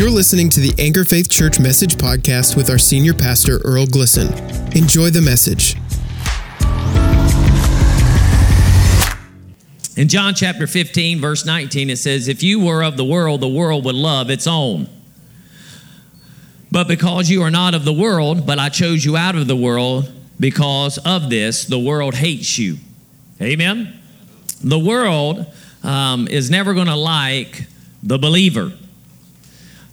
You're listening to the Anchor Faith Church Message Podcast with our senior pastor, Earl Glisson. Enjoy the message. In John chapter 15, verse 19, it says, If you were of the world, the world would love its own. But because you are not of the world, but I chose you out of the world, because of this, the world hates you. Amen? The world um, is never going to like the believer.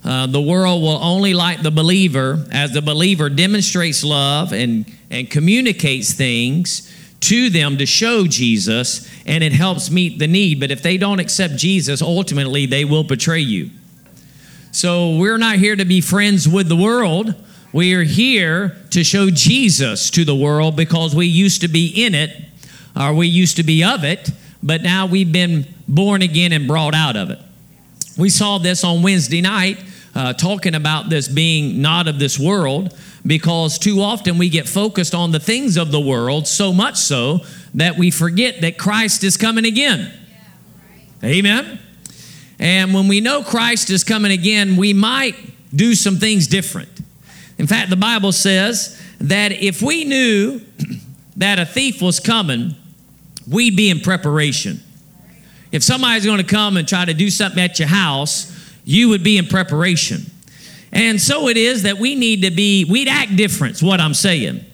Uh, the world will only like the believer as the believer demonstrates love and, and communicates things to them to show Jesus, and it helps meet the need. But if they don't accept Jesus, ultimately they will betray you. So we're not here to be friends with the world. We are here to show Jesus to the world because we used to be in it, or we used to be of it, but now we've been born again and brought out of it. We saw this on Wednesday night, uh, talking about this being not of this world, because too often we get focused on the things of the world, so much so that we forget that Christ is coming again. Amen. And when we know Christ is coming again, we might do some things different. In fact, the Bible says that if we knew that a thief was coming, we'd be in preparation. If somebody's going to come and try to do something at your house, you would be in preparation. And so it is that we need to be, we'd act different, what I'm saying.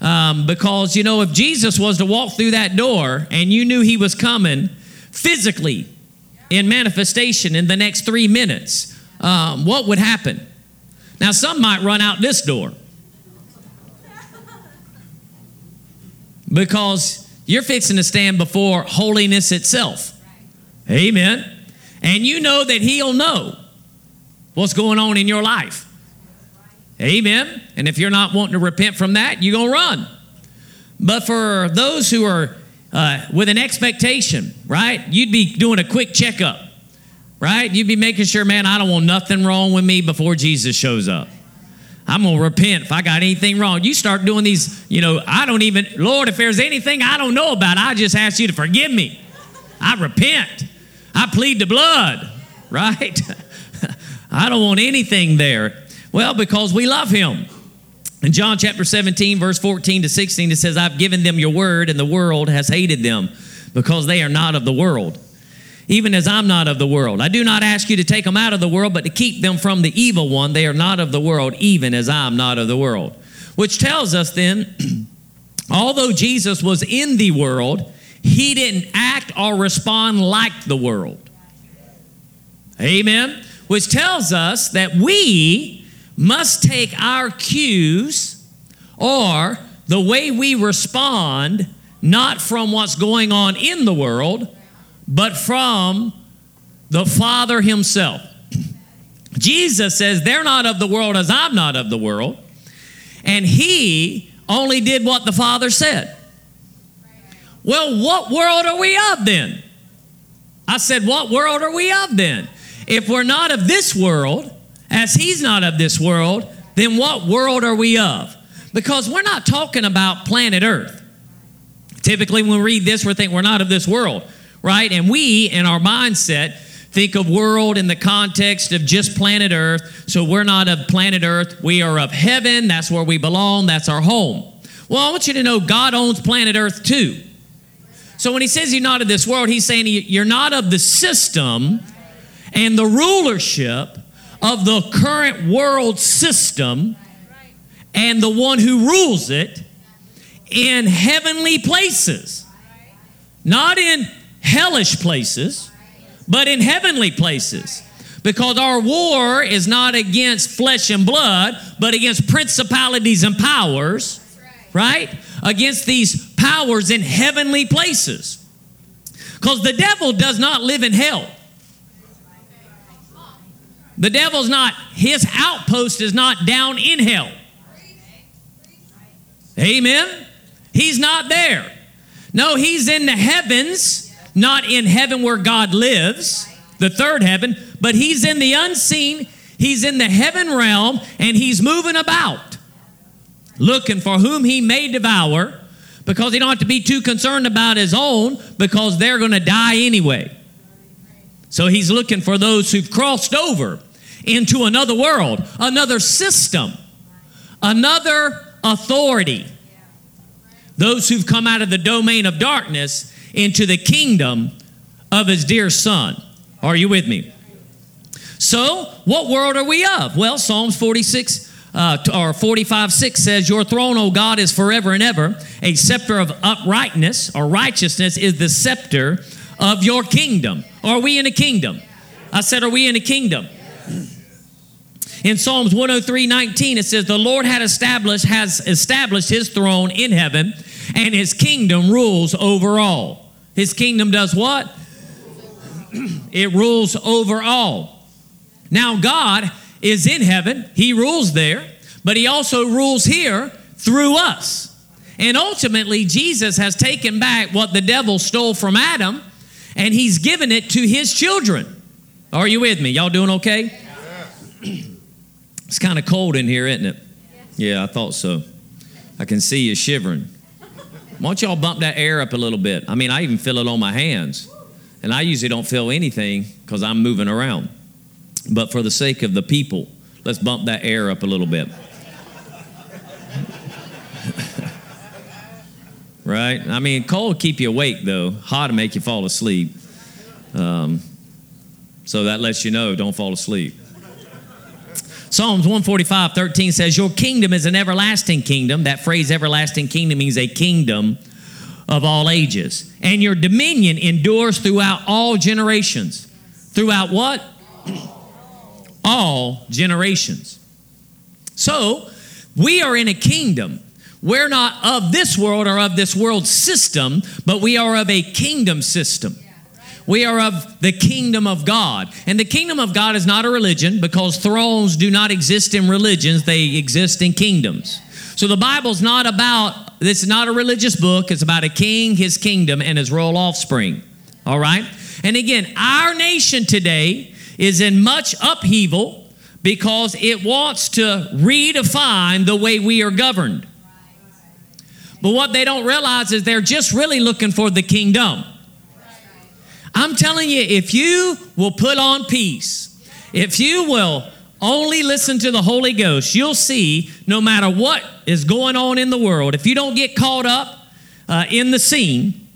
Um, because, you know, if Jesus was to walk through that door and you knew he was coming physically in manifestation in the next three minutes, um, what would happen? Now, some might run out this door because you're fixing to stand before holiness itself. Amen. And you know that He'll know what's going on in your life. Amen. And if you're not wanting to repent from that, you're going to run. But for those who are uh, with an expectation, right, you'd be doing a quick checkup, right? You'd be making sure, man, I don't want nothing wrong with me before Jesus shows up. I'm going to repent if I got anything wrong. You start doing these, you know, I don't even, Lord, if there's anything I don't know about, I just ask you to forgive me. I repent. I plead the blood, right? I don't want anything there. Well, because we love him. In John chapter 17, verse 14 to 16, it says, I've given them your word, and the world has hated them because they are not of the world, even as I'm not of the world. I do not ask you to take them out of the world, but to keep them from the evil one. They are not of the world, even as I'm not of the world. Which tells us then, although Jesus was in the world, he didn't act or respond like the world. Amen. Which tells us that we must take our cues or the way we respond not from what's going on in the world, but from the Father Himself. Jesus says, They're not of the world as I'm not of the world. And He only did what the Father said. Well, what world are we of then? I said, What world are we of then? If we're not of this world, as He's not of this world, then what world are we of? Because we're not talking about planet Earth. Typically, when we read this, we think we're not of this world, right? And we, in our mindset, think of world in the context of just planet Earth. So we're not of planet Earth. We are of heaven. That's where we belong. That's our home. Well, I want you to know God owns planet Earth too. So when he says you're not of this world, he's saying you're not of the system and the rulership of the current world system and the one who rules it in heavenly places. Not in hellish places, but in heavenly places. Because our war is not against flesh and blood, but against principalities and powers, right? Against these powers in heavenly places. Because the devil does not live in hell. The devil's not, his outpost is not down in hell. Amen? He's not there. No, he's in the heavens, not in heaven where God lives, the third heaven, but he's in the unseen, he's in the heaven realm, and he's moving about, looking for whom he may devour, because he don't have to be too concerned about his own, because they're going to die anyway. So he's looking for those who've crossed over into another world, another system, another authority. Those who've come out of the domain of darkness into the kingdom of his dear son. Are you with me? So, what world are we of? Well, Psalms 46 uh, or 45 6 says, Your throne, O God, is forever and ever. A scepter of uprightness or righteousness is the scepter of your kingdom. Are we in a kingdom? I said, Are we in a kingdom? In Psalms 103 19, it says, The Lord had established, has established his throne in heaven, and his kingdom rules over all. His kingdom does what? it rules over all. Now, God is in heaven, he rules there, but he also rules here through us. And ultimately, Jesus has taken back what the devil stole from Adam and he's given it to his children. Are you with me? Y'all doing okay? it's kind of cold in here, isn't it? Yeah, I thought so. I can see you shivering. Why don't y'all bump that air up a little bit? I mean, I even feel it on my hands. And I usually don't feel anything because I'm moving around. But for the sake of the people, let's bump that air up a little bit. right? I mean, cold will keep you awake though. Hot to make you fall asleep. Um, so that lets you know don't fall asleep. Psalms 145, 13 says, Your kingdom is an everlasting kingdom. That phrase, everlasting kingdom, means a kingdom of all ages. And your dominion endures throughout all generations. Throughout what? All generations. So, we are in a kingdom. We're not of this world or of this world system, but we are of a kingdom system. We are of the kingdom of God. And the kingdom of God is not a religion because thrones do not exist in religions, they exist in kingdoms. So the Bible's not about, this is not a religious book, it's about a king, his kingdom, and his royal offspring. All right? And again, our nation today is in much upheaval because it wants to redefine the way we are governed. But what they don't realize is they're just really looking for the kingdom. I'm telling you, if you will put on peace, if you will only listen to the Holy Ghost, you'll see no matter what is going on in the world, if you don't get caught up uh, in the scene,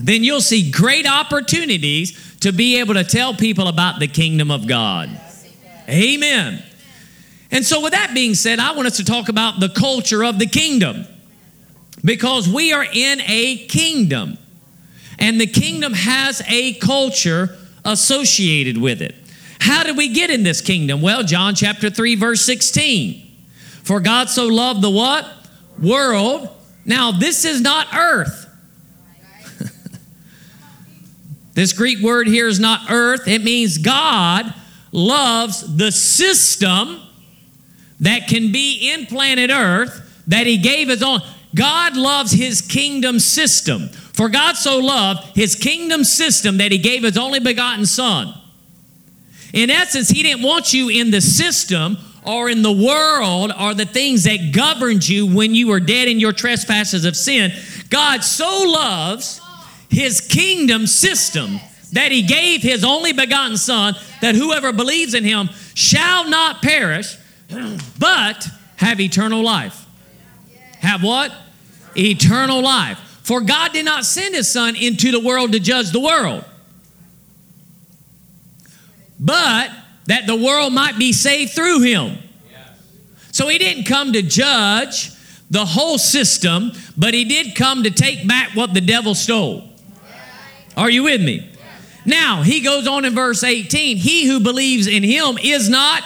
then you'll see great opportunities to be able to tell people about the kingdom of God. Amen. And so, with that being said, I want us to talk about the culture of the kingdom because we are in a kingdom. And the kingdom has a culture associated with it. How did we get in this kingdom? Well, John chapter 3 verse 16. For God so loved the what? World. Now, this is not earth. This Greek word here is not earth. It means God loves the system that can be in planet earth that he gave his own. God loves his kingdom system. For God so loved his kingdom system that he gave his only begotten son. In essence, he didn't want you in the system or in the world or the things that governed you when you were dead in your trespasses of sin. God so loves his kingdom system that he gave his only begotten son that whoever believes in him shall not perish but have eternal life. Have what? Eternal life. For God did not send his son into the world to judge the world, but that the world might be saved through him. So he didn't come to judge the whole system, but he did come to take back what the devil stole. Are you with me? Now, he goes on in verse 18, he who believes in him is not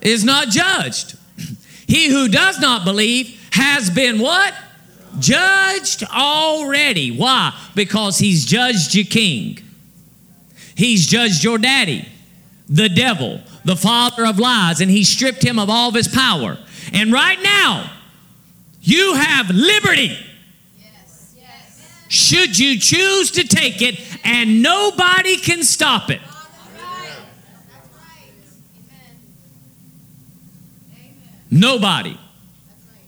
is not judged. He who does not believe has been what? Judged already. Why? Because he's judged your king. He's judged your daddy, the devil, the father of lies, and he stripped him of all of his power. And right now, you have liberty. Should you choose to take it, and nobody can stop it. Nobody.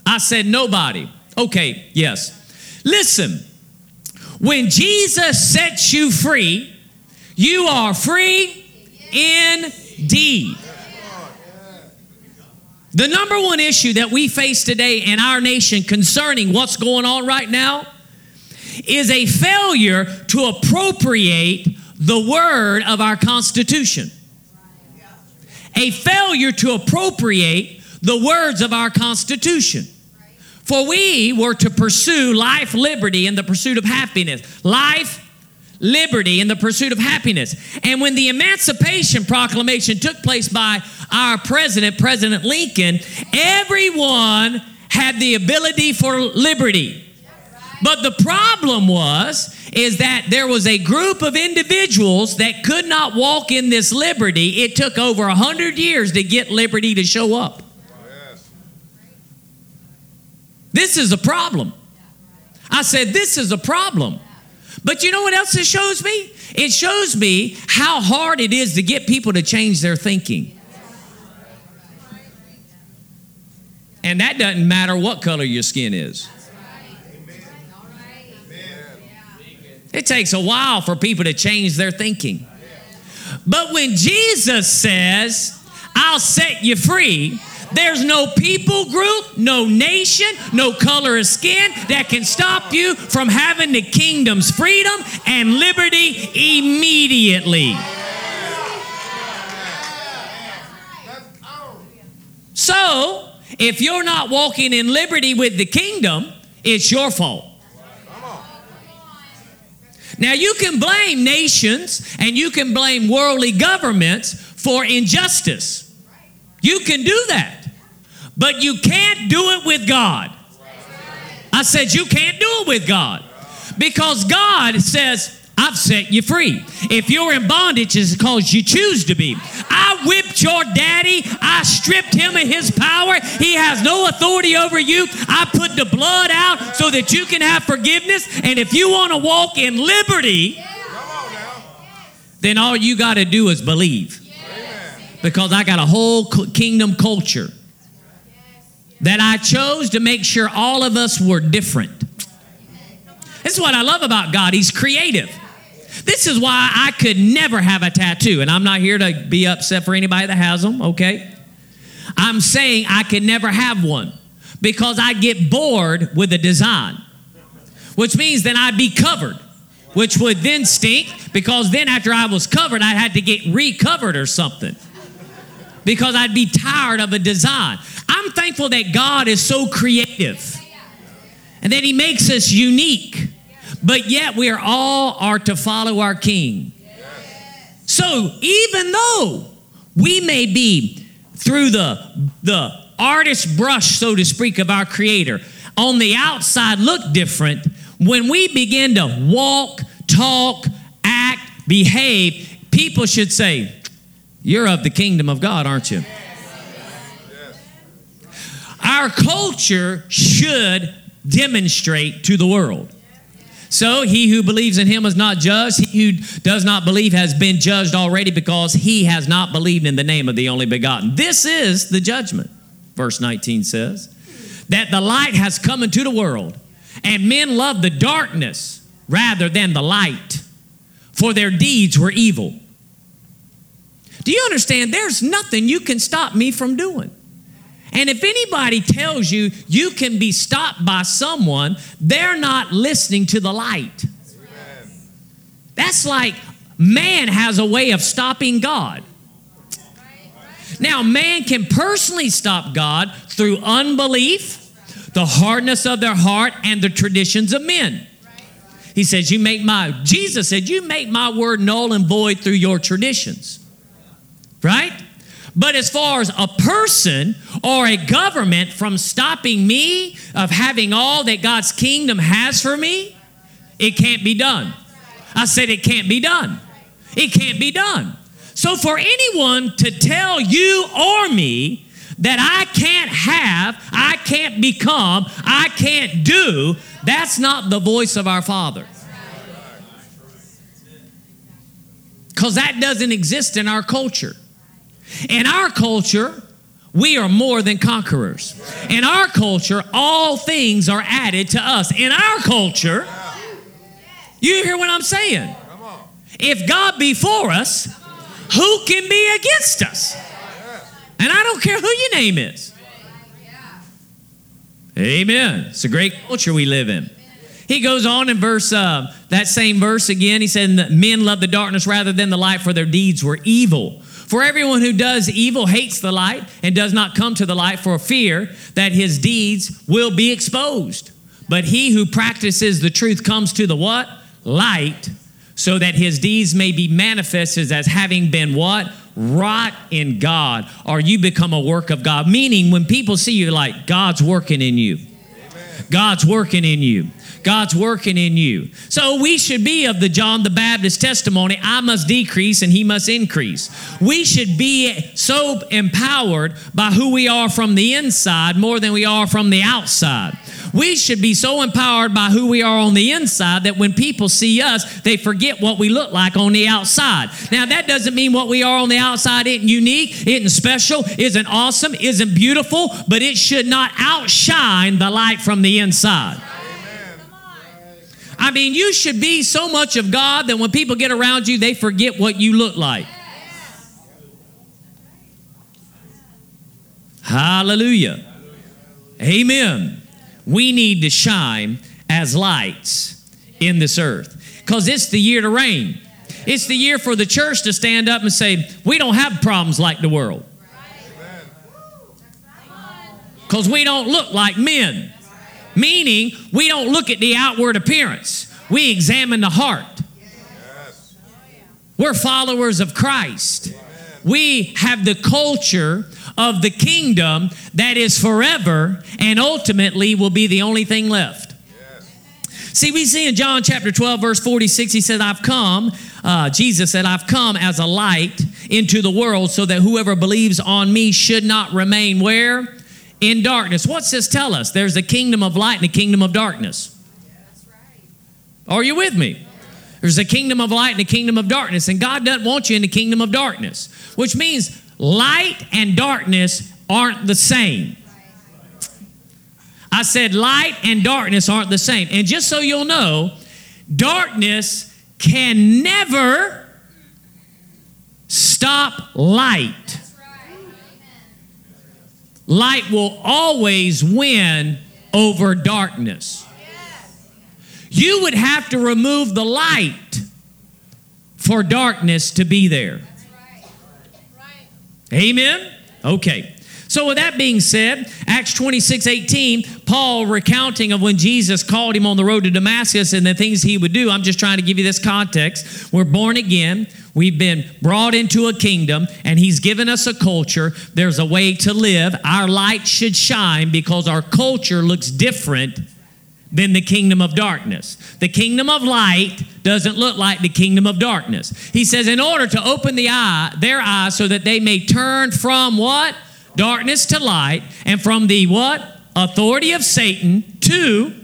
I said nobody. Okay, yes. Listen, when Jesus sets you free, you are free indeed. The number one issue that we face today in our nation concerning what's going on right now is a failure to appropriate the word of our Constitution. A failure to appropriate the words of our Constitution. For we were to pursue life, liberty, and the pursuit of happiness. Life, liberty, and the pursuit of happiness. And when the Emancipation Proclamation took place by our president, President Lincoln, everyone had the ability for liberty. But the problem was is that there was a group of individuals that could not walk in this liberty. It took over a 100 years to get liberty to show up. This is a problem. I said this is a problem. But you know what else it shows me? It shows me how hard it is to get people to change their thinking. And that doesn't matter what color your skin is. It takes a while for people to change their thinking. But when Jesus says, I'll set you free, there's no people group, no nation, no color of skin that can stop you from having the kingdom's freedom and liberty immediately. So, if you're not walking in liberty with the kingdom, it's your fault. Now, you can blame nations and you can blame worldly governments for injustice. You can do that. But you can't do it with God. I said, You can't do it with God. Because God says, I've set you free. If you're in bondage, it's because you choose to be. I whipped your daddy. I stripped him of his power. He has no authority over you. I put the blood out so that you can have forgiveness. And if you want to walk in liberty, then all you got to do is believe. Because I got a whole kingdom culture that I chose to make sure all of us were different. This is what I love about God. He's creative. This is why I could never have a tattoo. And I'm not here to be upset for anybody that has them, okay? I'm saying I could never have one because I get bored with the design, which means then I'd be covered, which would then stink because then after I was covered, I had to get recovered or something because I'd be tired of a design. I'm thankful that God is so creative and that He makes us unique but yet we are all are to follow our king. So even though we may be through the the artist brush, so to speak, of our creator, on the outside look different, when we begin to walk, talk, act, behave, people should say, You're of the kingdom of God, aren't you? Our culture should demonstrate to the world. So he who believes in him is not judged. He who does not believe has been judged already because he has not believed in the name of the only begotten. This is the judgment, verse 19 says, that the light has come into the world, and men love the darkness rather than the light, for their deeds were evil. Do you understand? There's nothing you can stop me from doing. And if anybody tells you you can be stopped by someone, they're not listening to the light. That's like man has a way of stopping God. Now, man can personally stop God through unbelief, the hardness of their heart, and the traditions of men. He says, You make my, Jesus said, You make my word null and void through your traditions. Right? But as far as a person or a government from stopping me of having all that God's kingdom has for me, it can't be done. I said it can't be done. It can't be done. So for anyone to tell you or me that I can't have, I can't become, I can't do, that's not the voice of our Father. Because that doesn't exist in our culture. In our culture, we are more than conquerors. In our culture, all things are added to us. In our culture, you hear what I'm saying? If God be for us, who can be against us? And I don't care who your name is. Amen. It's a great culture we live in. He goes on in verse uh, that same verse again. He said, "Men love the darkness rather than the light, for their deeds were evil." For everyone who does evil hates the light and does not come to the light for fear that his deeds will be exposed. But he who practices the truth comes to the what? Light, so that his deeds may be manifested as having been what? Wrought in God. Or you become a work of God. Meaning, when people see you, like, God's working in you. God's working in you. God's working in you. So we should be of the John the Baptist testimony I must decrease and he must increase. We should be so empowered by who we are from the inside more than we are from the outside. We should be so empowered by who we are on the inside that when people see us, they forget what we look like on the outside. Now, that doesn't mean what we are on the outside isn't unique, isn't special, isn't awesome, isn't beautiful, but it should not outshine the light from the inside. I mean, you should be so much of God that when people get around you, they forget what you look like. Hallelujah. Amen. We need to shine as lights in this earth because it's the year to reign. It's the year for the church to stand up and say, We don't have problems like the world. Because we don't look like men. Meaning, we don't look at the outward appearance, we examine the heart. We're followers of Christ. We have the culture of the kingdom that is forever and ultimately will be the only thing left. See, we see in John chapter 12, verse 46, he said, I've come, uh, Jesus said, I've come as a light into the world so that whoever believes on me should not remain where? In darkness. What's this tell us? There's a kingdom of light and a kingdom of darkness. Are you with me? There's a kingdom of light and a kingdom of darkness, and God doesn't want you in the kingdom of darkness, which means light and darkness aren't the same. I said light and darkness aren't the same. And just so you'll know, darkness can never stop light. Light will always win over darkness. You would have to remove the light for darkness to be there. Amen? Okay. So, with that being said, Acts 26 18, Paul recounting of when Jesus called him on the road to Damascus and the things he would do. I'm just trying to give you this context. We're born again, we've been brought into a kingdom, and he's given us a culture. There's a way to live. Our light should shine because our culture looks different than the kingdom of darkness. The kingdom of light doesn't look like the kingdom of darkness. He says, in order to open the eye, their eyes, so that they may turn from what? darkness to light, and from the what? Authority of Satan to,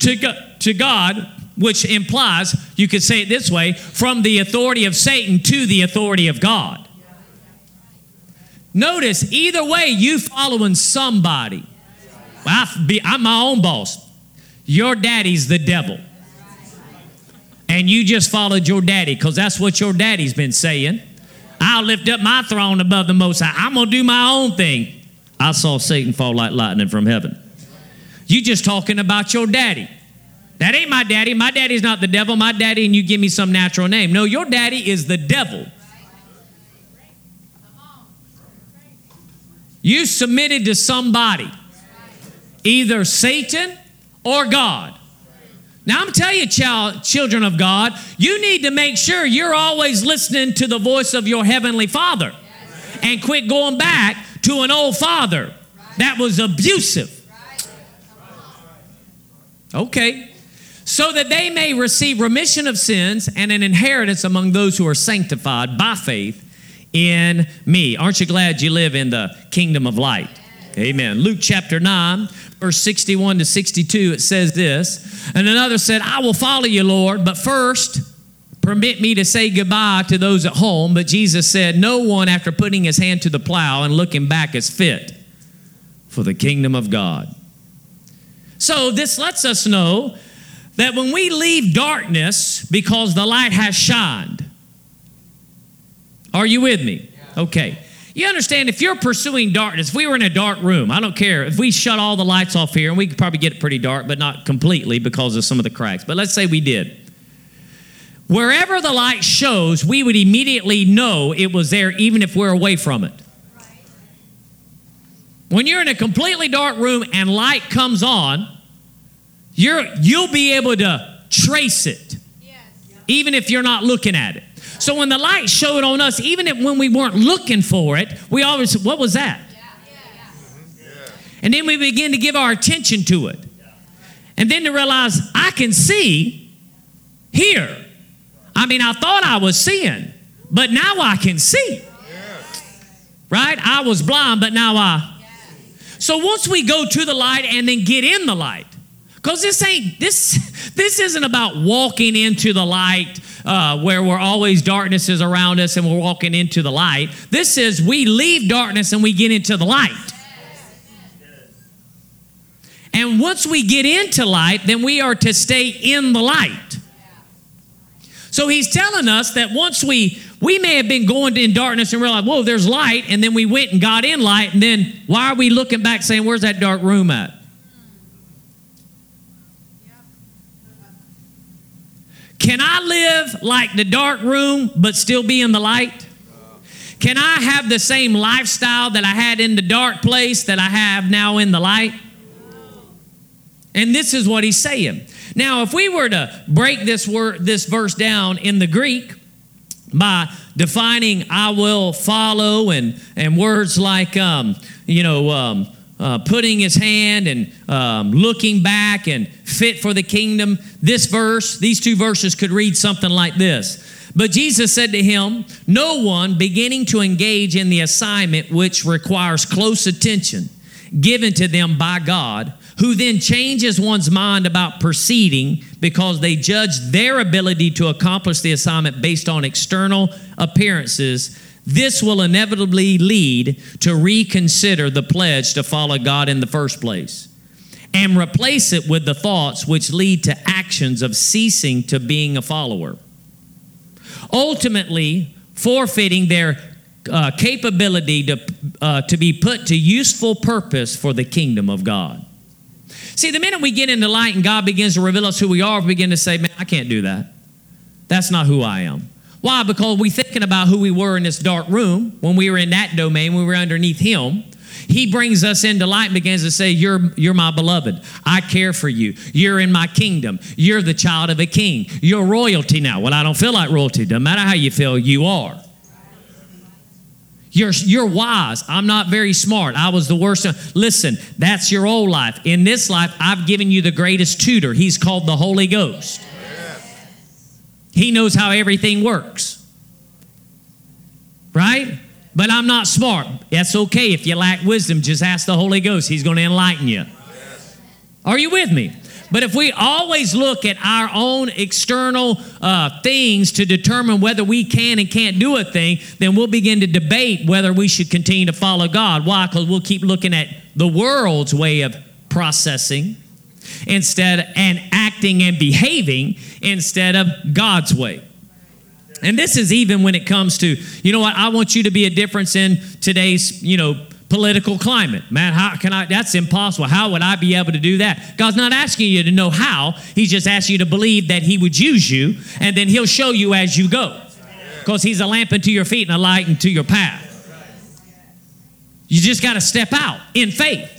to, to God, which implies, you could say it this way, from the authority of Satan to the authority of God. Notice, either way, you following somebody. Well, I'm my own boss. Your daddy's the devil. And you just followed your daddy because that's what your daddy's been saying. I'll lift up my throne above the Most High. I'm going to do my own thing. I saw Satan fall like lightning from heaven. You just talking about your daddy. That ain't my daddy. My daddy's not the devil. My daddy, and you give me some natural name. No, your daddy is the devil. You submitted to somebody, either Satan or God. Now, I'm telling you, child, children of God, you need to make sure you're always listening to the voice of your heavenly Father and quit going back to an old father that was abusive. Okay. So that they may receive remission of sins and an inheritance among those who are sanctified by faith in me. Aren't you glad you live in the kingdom of light? Amen. Luke chapter 9, verse 61 to 62, it says this. And another said, I will follow you, Lord, but first permit me to say goodbye to those at home. But Jesus said, No one, after putting his hand to the plow and looking back, is fit for the kingdom of God. So this lets us know that when we leave darkness because the light has shined, are you with me? Okay. You understand, if you're pursuing darkness, if we were in a dark room, I don't care. If we shut all the lights off here, and we could probably get it pretty dark, but not completely because of some of the cracks, but let's say we did. Wherever the light shows, we would immediately know it was there, even if we're away from it. When you're in a completely dark room and light comes on, you're, you'll be able to trace it, even if you're not looking at it. So when the light showed on us, even if when we weren't looking for it, we always, what was that? And then we begin to give our attention to it. And then to realize I can see here. I mean, I thought I was seeing, but now I can see. Right? I was blind, but now I. So once we go to the light and then get in the light, because this ain't this this isn't about walking into the light uh, where we're always darkness is around us and we're walking into the light. This is we leave darkness and we get into the light. And once we get into light, then we are to stay in the light. So he's telling us that once we we may have been going in darkness and realized, whoa, there's light, and then we went and got in light, and then why are we looking back saying, where's that dark room at? Can I live like the dark room but still be in the light? Can I have the same lifestyle that I had in the dark place that I have now in the light? And this is what he's saying. Now, if we were to break this word, this verse down in the Greek by defining "I will follow" and and words like um, you know um, uh, putting his hand and um, looking back and fit for the kingdom. This verse, these two verses could read something like this. But Jesus said to him, No one beginning to engage in the assignment which requires close attention given to them by God, who then changes one's mind about proceeding because they judge their ability to accomplish the assignment based on external appearances this will inevitably lead to reconsider the pledge to follow God in the first place and replace it with the thoughts which lead to actions of ceasing to being a follower. Ultimately, forfeiting their uh, capability to, uh, to be put to useful purpose for the kingdom of God. See, the minute we get into light and God begins to reveal us who we are, we begin to say, man, I can't do that. That's not who I am. Why? Because we thinking about who we were in this dark room when we were in that domain, we were underneath Him. He brings us into light and begins to say, You're, you're my beloved. I care for you. You're in my kingdom. You're the child of a king. You're royalty now. Well, I don't feel like royalty. No matter how you feel, you are. You're, you're wise. I'm not very smart. I was the worst. Listen, that's your old life. In this life, I've given you the greatest tutor. He's called the Holy Ghost. He knows how everything works. Right? But I'm not smart. That's okay. If you lack wisdom, just ask the Holy Ghost. He's going to enlighten you. Are you with me? But if we always look at our own external uh, things to determine whether we can and can't do a thing, then we'll begin to debate whether we should continue to follow God. Why? Because we'll keep looking at the world's way of processing instead and acting and behaving instead of God's way. And this is even when it comes to, you know what, I want you to be a difference in today's, you know, political climate. Man, how can I? That's impossible. How would I be able to do that? God's not asking you to know how. He's just asking you to believe that He would use you, and then He'll show you as you go. Because He's a lamp unto your feet and a light unto your path. You just got to step out in faith.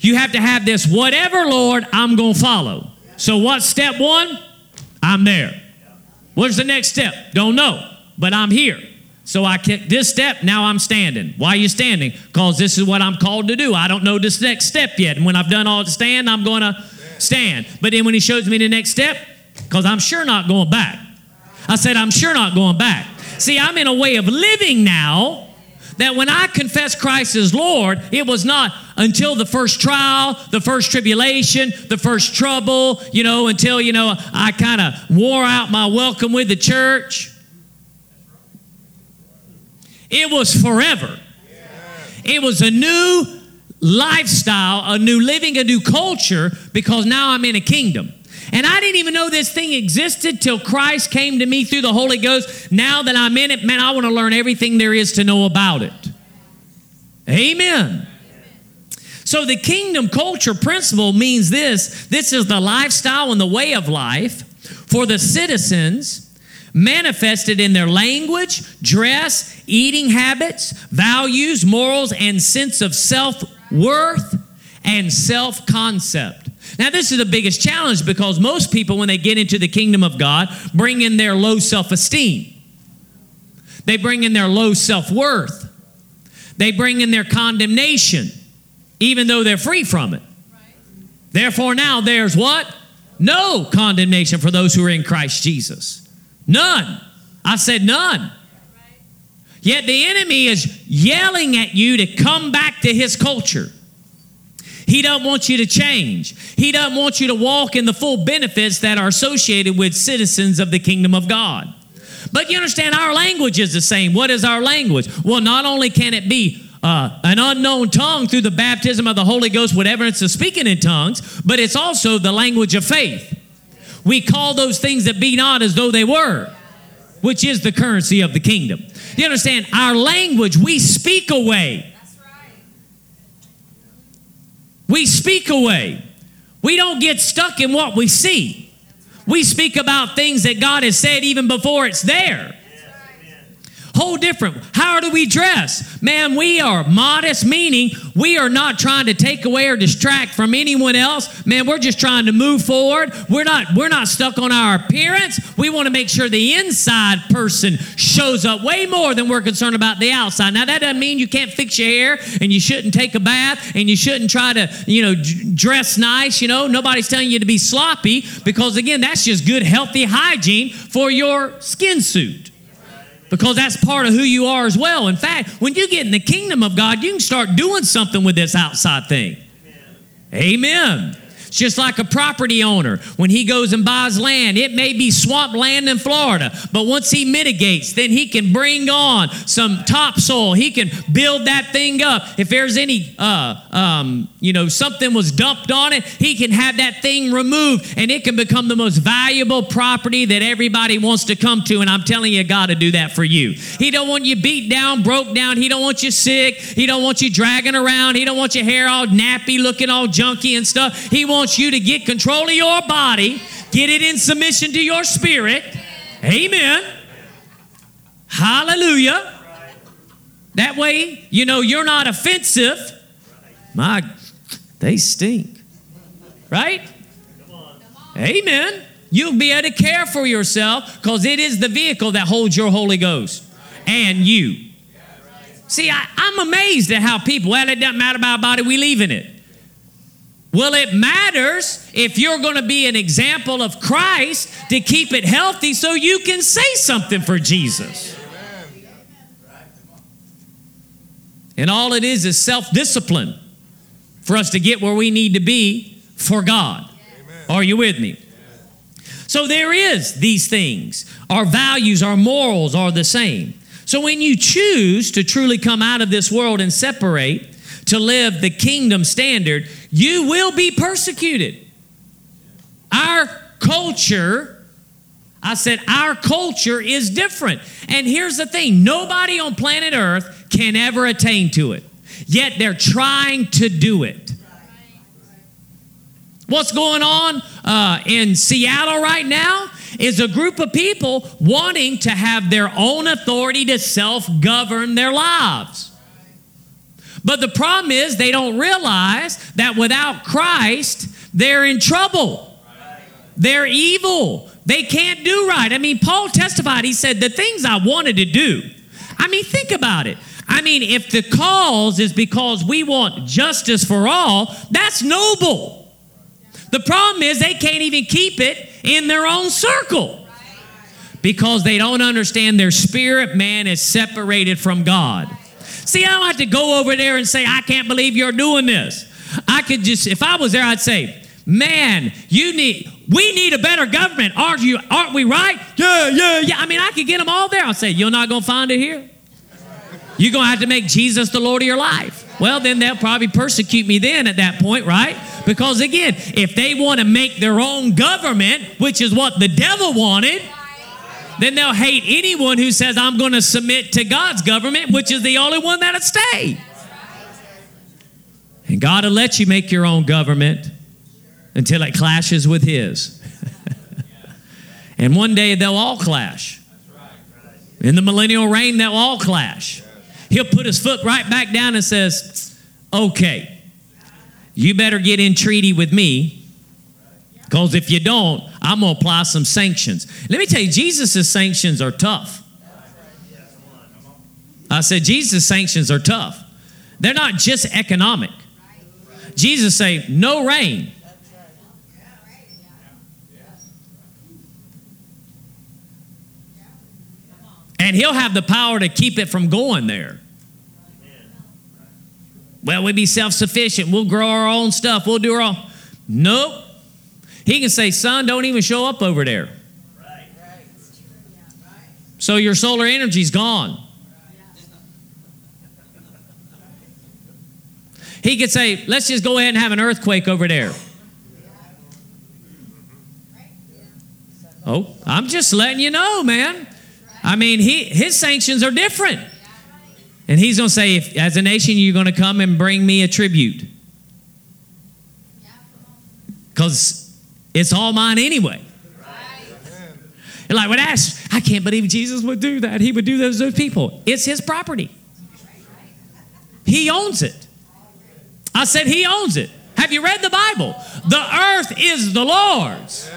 You have to have this, whatever, Lord, I'm going to follow. So, what's step one? I'm there. What's the next step? Don't know, but I'm here. So I kick this step, now I'm standing. Why are you standing? Because this is what I'm called to do. I don't know this next step yet. And when I've done all the stand, I'm going to stand. But then when he shows me the next step, because I'm sure not going back. I said, I'm sure not going back. See, I'm in a way of living now that when I confess Christ as Lord, it was not until the first trial, the first tribulation, the first trouble, you know, until, you know, I kind of wore out my welcome with the church. It was forever. It was a new lifestyle, a new living, a new culture because now I'm in a kingdom. And I didn't even know this thing existed till Christ came to me through the Holy Ghost. Now that I'm in it, man, I want to learn everything there is to know about it. Amen. So the kingdom culture principle means this this is the lifestyle and the way of life for the citizens manifested in their language, dress, eating habits, values, morals, and sense of self worth and self concept. Now, this is the biggest challenge because most people, when they get into the kingdom of God, bring in their low self esteem. They bring in their low self worth. They bring in their condemnation, even though they're free from it. Therefore, now there's what? No condemnation for those who are in Christ Jesus. None. I said none. Yet the enemy is yelling at you to come back to his culture. He doesn't want you to change. He doesn't want you to walk in the full benefits that are associated with citizens of the kingdom of God. But you understand, our language is the same. What is our language? Well, not only can it be uh, an unknown tongue through the baptism of the Holy Ghost with evidence of speaking in tongues, but it's also the language of faith. We call those things that be not as though they were, which is the currency of the kingdom. You understand? Our language, we speak away. We speak away. We don't get stuck in what we see. We speak about things that God has said even before it's there whole different. How do we dress? Man, we are modest, meaning we are not trying to take away or distract from anyone else. Man, we're just trying to move forward. We're not we're not stuck on our appearance. We want to make sure the inside person shows up way more than we're concerned about the outside. Now that doesn't mean you can't fix your hair and you shouldn't take a bath and you shouldn't try to, you know, dress nice, you know. Nobody's telling you to be sloppy because again, that's just good healthy hygiene for your skin suit because that's part of who you are as well. In fact, when you get in the kingdom of God, you can start doing something with this outside thing. Amen. Amen. It's just like a property owner. When he goes and buys land, it may be swamp land in Florida, but once he mitigates, then he can bring on some topsoil. He can build that thing up. If there's any, uh, um, you know, something was dumped on it, he can have that thing removed and it can become the most valuable property that everybody wants to come to. And I'm telling you, God to do that for you. He don't want you beat down, broke down. He don't want you sick. He don't want you dragging around. He don't want your hair all nappy, looking all junky and stuff. He wants wants you to get control of your body, get it in submission to your spirit. Amen. Hallelujah. That way, you know, you're not offensive. My, they stink. Right? Amen. You'll be able to care for yourself because it is the vehicle that holds your Holy Ghost and you. See, I, am amazed at how people, well, it doesn't matter about body, we leave in it. Well, it matters if you're going to be an example of Christ to keep it healthy so you can say something for Jesus. And all it is is self discipline for us to get where we need to be for God. Are you with me? So there is these things. Our values, our morals are the same. So when you choose to truly come out of this world and separate, to live the kingdom standard, you will be persecuted. Our culture, I said, our culture is different. And here's the thing nobody on planet Earth can ever attain to it, yet they're trying to do it. What's going on uh, in Seattle right now is a group of people wanting to have their own authority to self govern their lives. But the problem is they don't realize that without Christ, they're in trouble. They're evil. They can't do right. I mean, Paul testified, he said, The things I wanted to do. I mean, think about it. I mean, if the cause is because we want justice for all, that's noble. The problem is they can't even keep it in their own circle because they don't understand their spirit man is separated from God. See, I don't have to go over there and say, I can't believe you're doing this. I could just, if I was there, I'd say, man, you need, we need a better government. Aren't you, aren't we right? Yeah, yeah, yeah. I mean, I could get them all there. I'll say, you're not going to find it here. You're going to have to make Jesus the Lord of your life. Well, then they'll probably persecute me then at that point, right? Because again, if they want to make their own government, which is what the devil wanted, then they'll hate anyone who says, I'm going to submit to God's government, which is the only one that'll stay. And God will let you make your own government until it clashes with His. and one day they'll all clash. In the millennial reign, they'll all clash. He'll put his foot right back down and says, Okay, you better get in treaty with me because if you don't, I'm going to apply some sanctions. Let me tell you, Jesus' sanctions are tough. I said, Jesus' sanctions are tough. They're not just economic. Jesus say, no rain. And he'll have the power to keep it from going there. Well, we'll be self sufficient. We'll grow our own stuff. We'll do our own. Nope. He can say, son, don't even show up over there. So your solar energy's gone. He could say, let's just go ahead and have an earthquake over there. Oh, I'm just letting you know, man. I mean, he, his sanctions are different. And he's going to say, if, as a nation, you're going to come and bring me a tribute. Because it's all mine anyway. You're like, well, that's, I can't believe Jesus would do that. He would do those, people. It's his property. He owns it. I said, He owns it. Have you read the Bible? The earth is the Lord's.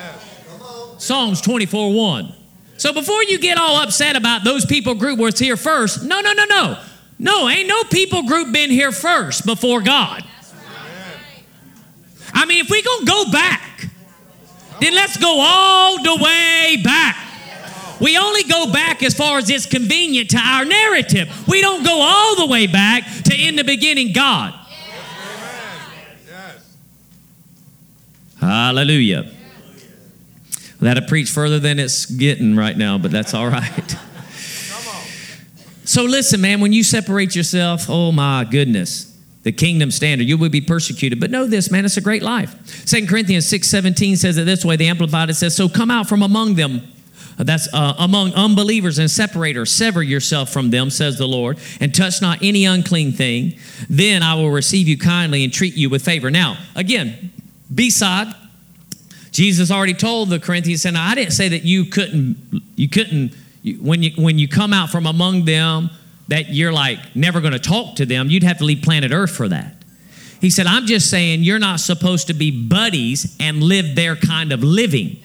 Psalms 24 1. So before you get all upset about those people group was here first, no, no, no, no. No, ain't no people group been here first before God. I mean, if we gonna go back, then let's go all the way back. We only go back as far as it's convenient to our narrative. We don't go all the way back to in the beginning God. Hallelujah. That'll preach further than it's getting right now, but that's all right. So listen, man, when you separate yourself, oh my goodness, the kingdom standard, you will be persecuted. But know this, man, it's a great life. Second Corinthians 6 17 says it this way, the Amplified, it says, So come out from among them. That's uh, among unbelievers and separators. Sever yourself from them, says the Lord, and touch not any unclean thing. Then I will receive you kindly and treat you with favor. Now, again, B-side, Jesus already told the Corinthians, and I didn't say that you couldn't, you couldn't, when you when you come out from among them, that you're like never going to talk to them. You'd have to leave planet Earth for that. He said, I'm just saying you're not supposed to be buddies and live their kind of living.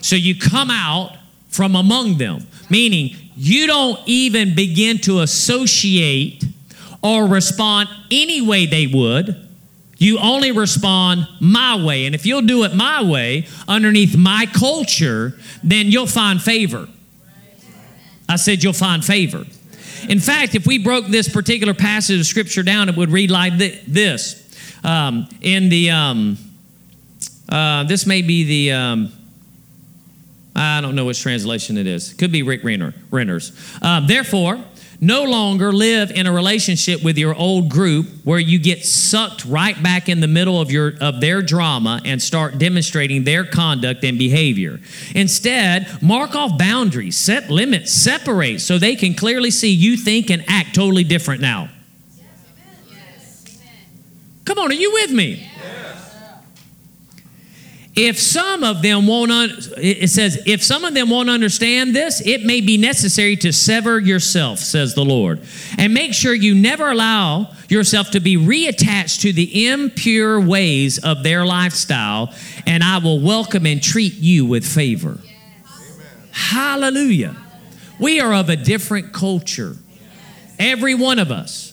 So you come out from among them, meaning you don't even begin to associate or respond any way they would. You only respond my way. And if you'll do it my way, underneath my culture, then you'll find favor. I said you'll find favor. In fact, if we broke this particular passage of scripture down, it would read like this. Um, in the, um, uh, this may be the, um, I don't know which translation it is. Could be Rick Renner, Renner's. Uh, therefore, no longer live in a relationship with your old group where you get sucked right back in the middle of your of their drama and start demonstrating their conduct and behavior. Instead, mark off boundaries, set limits, separate so they can clearly see you think and act totally different now. Come on, are you with me? If some of them won't un- it says if some of them won't understand this it may be necessary to sever yourself says the lord. And make sure you never allow yourself to be reattached to the impure ways of their lifestyle and i will welcome and treat you with favor. Yes. hallelujah. We are of a different culture. Every one of us.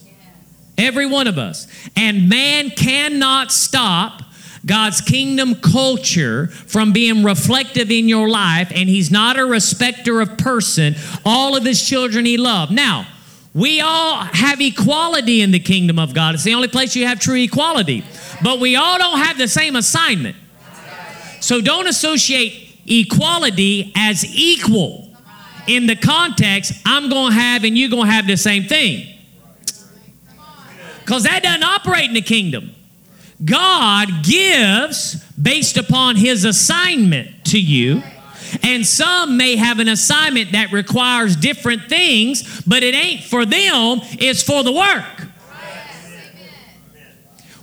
Every one of us. And man cannot stop God's kingdom culture from being reflective in your life, and He's not a respecter of person. All of His children He loved. Now, we all have equality in the kingdom of God. It's the only place you have true equality. But we all don't have the same assignment. So don't associate equality as equal. In the context, I'm going to have and you're going to have the same thing. Because that doesn't operate in the kingdom. God gives based upon his assignment to you. And some may have an assignment that requires different things, but it ain't for them, it's for the work.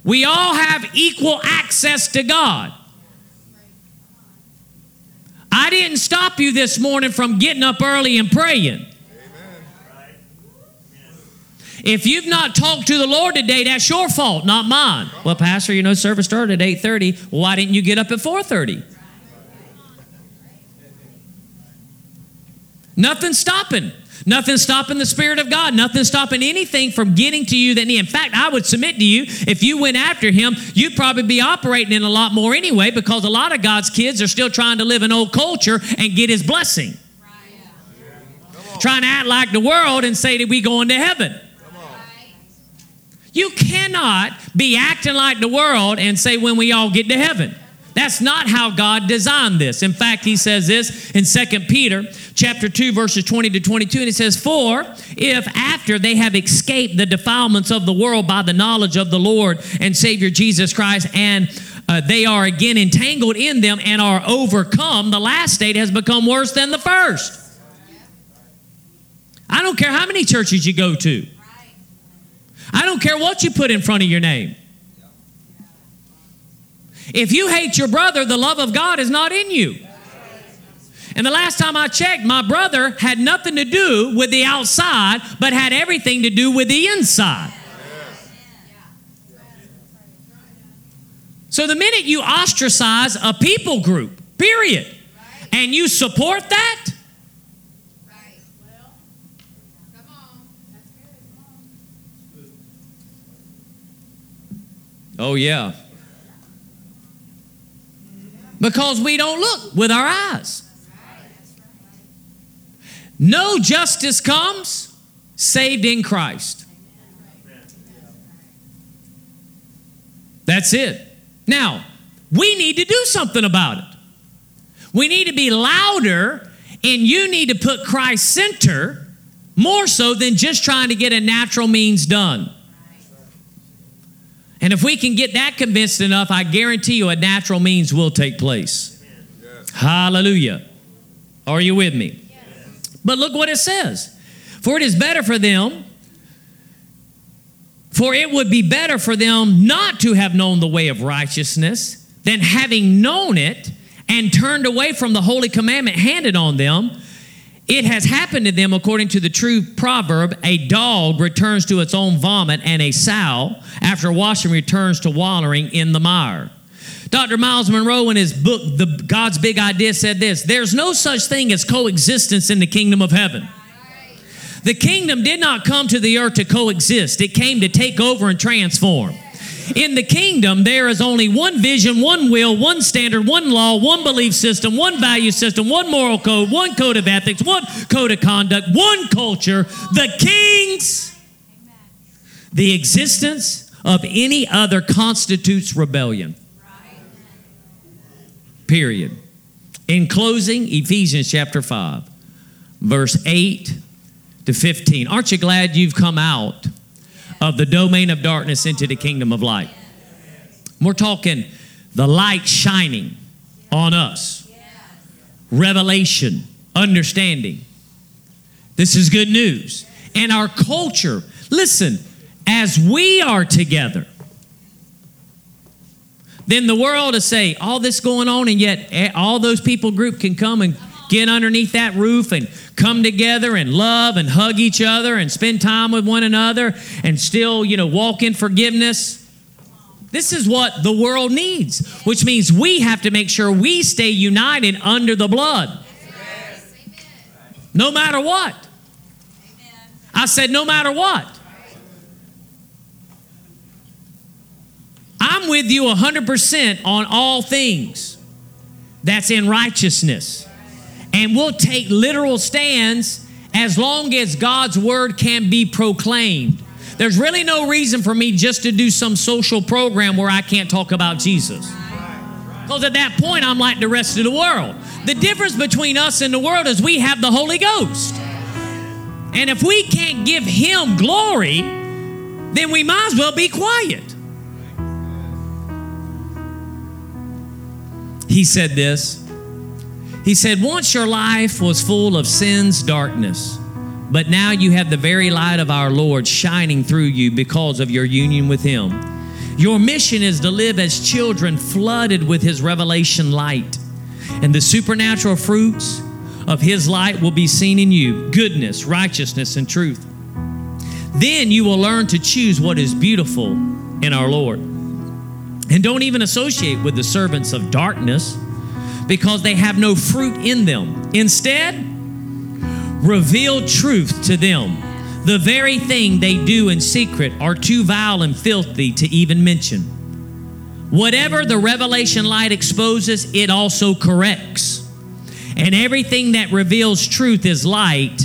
We all have equal access to God. I didn't stop you this morning from getting up early and praying. If you've not talked to the Lord today, that's your fault, not mine. Well, Pastor, you know, service started at 8:30. Why didn't you get up at 4:30? Nothing stopping. Nothing stopping the Spirit of God. Nothing stopping anything from getting to you that need. In fact, I would submit to you, if you went after Him, you'd probably be operating in a lot more anyway because a lot of God's kids are still trying to live in old culture and get His blessing. Trying to act like the world and say that we going to heaven. You cannot be acting like the world and say when we all get to heaven. That's not how God designed this. In fact, he says this in 2 Peter chapter 2 verses 20 to 22 and it says for if after they have escaped the defilements of the world by the knowledge of the Lord and Savior Jesus Christ and uh, they are again entangled in them and are overcome, the last state has become worse than the first. I don't care how many churches you go to. I don't care what you put in front of your name. If you hate your brother, the love of God is not in you. And the last time I checked, my brother had nothing to do with the outside, but had everything to do with the inside. So the minute you ostracize a people group, period, and you support that, Oh, yeah. Because we don't look with our eyes. No justice comes saved in Christ. That's it. Now, we need to do something about it. We need to be louder, and you need to put Christ center more so than just trying to get a natural means done. And if we can get that convinced enough, I guarantee you a natural means will take place. Yes. Hallelujah. Are you with me? Yes. But look what it says. For it is better for them, for it would be better for them not to have known the way of righteousness than having known it and turned away from the holy commandment handed on them it has happened to them according to the true proverb a dog returns to its own vomit, and a sow, after washing, returns to wallowing in the mire. Dr. Miles Munroe, in his book, the, God's Big Idea, said this There's no such thing as coexistence in the kingdom of heaven. The kingdom did not come to the earth to coexist, it came to take over and transform. In the kingdom, there is only one vision, one will, one standard, one law, one belief system, one value system, one moral code, one code of ethics, one code of conduct, one culture, the king's. The existence of any other constitutes rebellion. Period. In closing, Ephesians chapter 5, verse 8 to 15. Aren't you glad you've come out? Of the domain of darkness into the kingdom of light. We're talking the light shining on us, revelation, understanding. This is good news. And our culture, listen, as we are together, then the world will say all this going on, and yet eh, all those people group can come and get underneath that roof and come together and love and hug each other and spend time with one another and still, you know, walk in forgiveness. This is what the world needs, which means we have to make sure we stay united under the blood. No matter what. I said, no matter what. I'm with you 100% on all things that's in righteousness and we'll take literal stands as long as God's word can be proclaimed. There's really no reason for me just to do some social program where I can't talk about Jesus. Because at that point, I'm like the rest of the world. The difference between us and the world is we have the Holy Ghost. And if we can't give Him glory, then we might as well be quiet. he said this. He said, Once your life was full of sin's darkness, but now you have the very light of our Lord shining through you because of your union with Him. Your mission is to live as children flooded with His revelation light, and the supernatural fruits of His light will be seen in you goodness, righteousness, and truth. Then you will learn to choose what is beautiful in our Lord. And don't even associate with the servants of darkness because they have no fruit in them. Instead, reveal truth to them. The very thing they do in secret are too vile and filthy to even mention. Whatever the revelation light exposes, it also corrects. And everything that reveals truth is light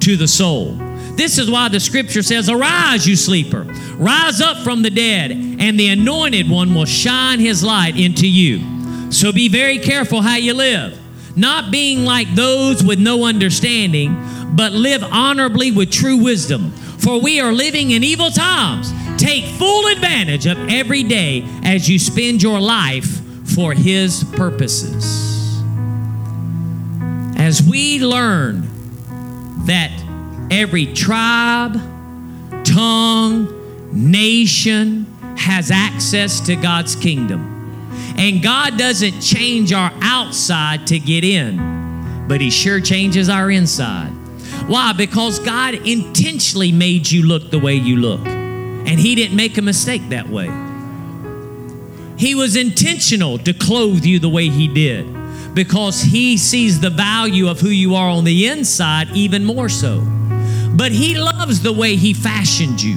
to the soul. This is why the scripture says, Arise, you sleeper, rise up from the dead, and the anointed one will shine his light into you. So be very careful how you live, not being like those with no understanding, but live honorably with true wisdom. For we are living in evil times. Take full advantage of every day as you spend your life for his purposes. As we learn that every tribe, tongue, nation has access to God's kingdom. And God doesn't change our outside to get in, but He sure changes our inside. Why? Because God intentionally made you look the way you look, and He didn't make a mistake that way. He was intentional to clothe you the way He did because He sees the value of who you are on the inside even more so but He loves the way He fashioned you.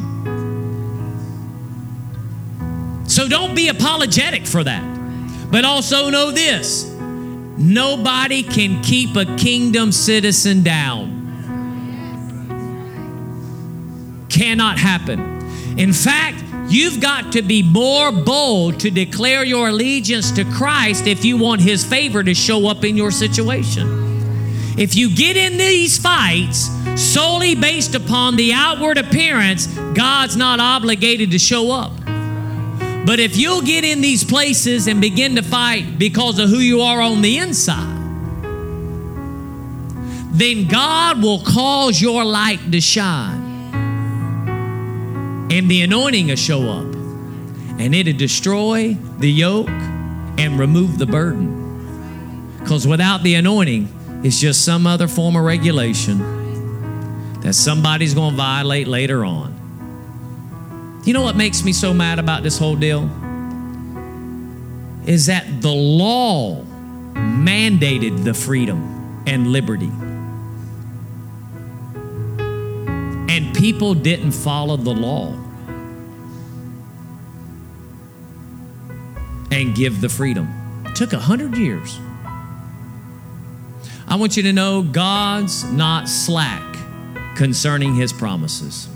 So don't be apologetic for that. But also know this nobody can keep a kingdom citizen down. Cannot happen. In fact, you've got to be more bold to declare your allegiance to Christ if you want His favor to show up in your situation. If you get in these fights solely based upon the outward appearance, God's not obligated to show up. But if you'll get in these places and begin to fight because of who you are on the inside, then God will cause your light to shine. And the anointing will show up. And it'll destroy the yoke and remove the burden. Because without the anointing, it's just some other form of regulation that somebody's going to violate later on. You know what makes me so mad about this whole deal? Is that the law mandated the freedom and liberty. And people didn't follow the law and give the freedom. It took a hundred years. I want you to know God's not slack concerning his promises.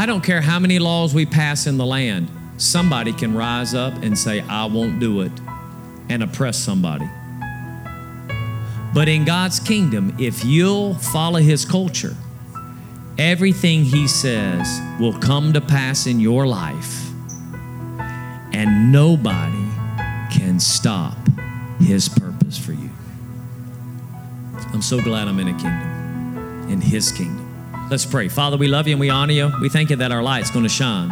I don't care how many laws we pass in the land, somebody can rise up and say, I won't do it, and oppress somebody. But in God's kingdom, if you'll follow his culture, everything he says will come to pass in your life, and nobody can stop His purpose for you. I'm so glad I'm in a kingdom, in His kingdom. Let's pray. Father, we love you and we honor you. We thank you that our light's going to shine.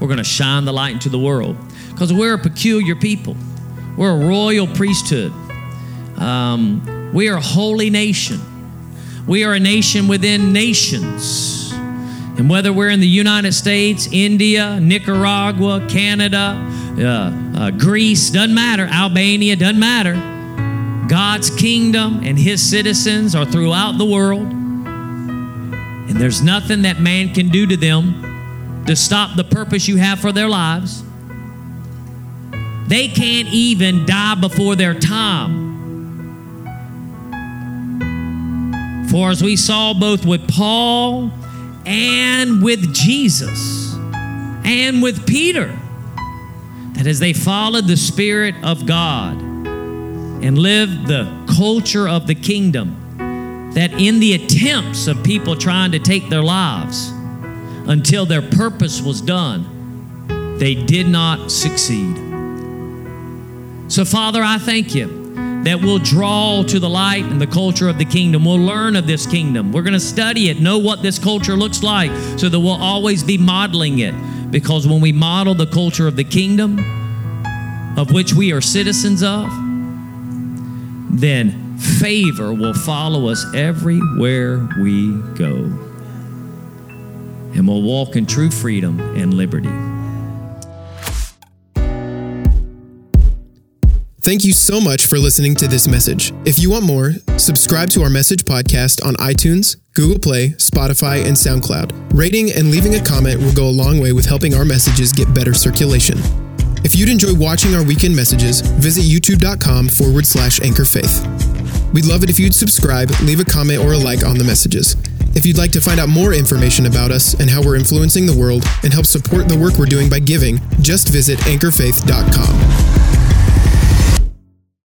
We're going to shine the light into the world because we're a peculiar people. We're a royal priesthood. Um, we are a holy nation. We are a nation within nations. And whether we're in the United States, India, Nicaragua, Canada, uh, uh, Greece, doesn't matter, Albania, doesn't matter. God's kingdom and his citizens are throughout the world. And there's nothing that man can do to them to stop the purpose you have for their lives. They can't even die before their time. For as we saw both with Paul and with Jesus and with Peter, that as they followed the Spirit of God and lived the culture of the kingdom, that in the attempts of people trying to take their lives until their purpose was done, they did not succeed. So, Father, I thank you that we'll draw to the light and the culture of the kingdom. We'll learn of this kingdom. We're going to study it, know what this culture looks like, so that we'll always be modeling it. Because when we model the culture of the kingdom, of which we are citizens of, then favor will follow us everywhere we go. And we'll walk in true freedom and liberty. Thank you so much for listening to this message. If you want more, subscribe to our message podcast on iTunes, Google Play, Spotify, and SoundCloud. Rating and leaving a comment will go a long way with helping our messages get better circulation. If you'd enjoy watching our weekend messages, visit youtube.com forward slash anchor faith. We'd love it if you'd subscribe, leave a comment or a like on the messages. If you'd like to find out more information about us and how we're influencing the world and help support the work we're doing by giving, just visit anchorfaith.com.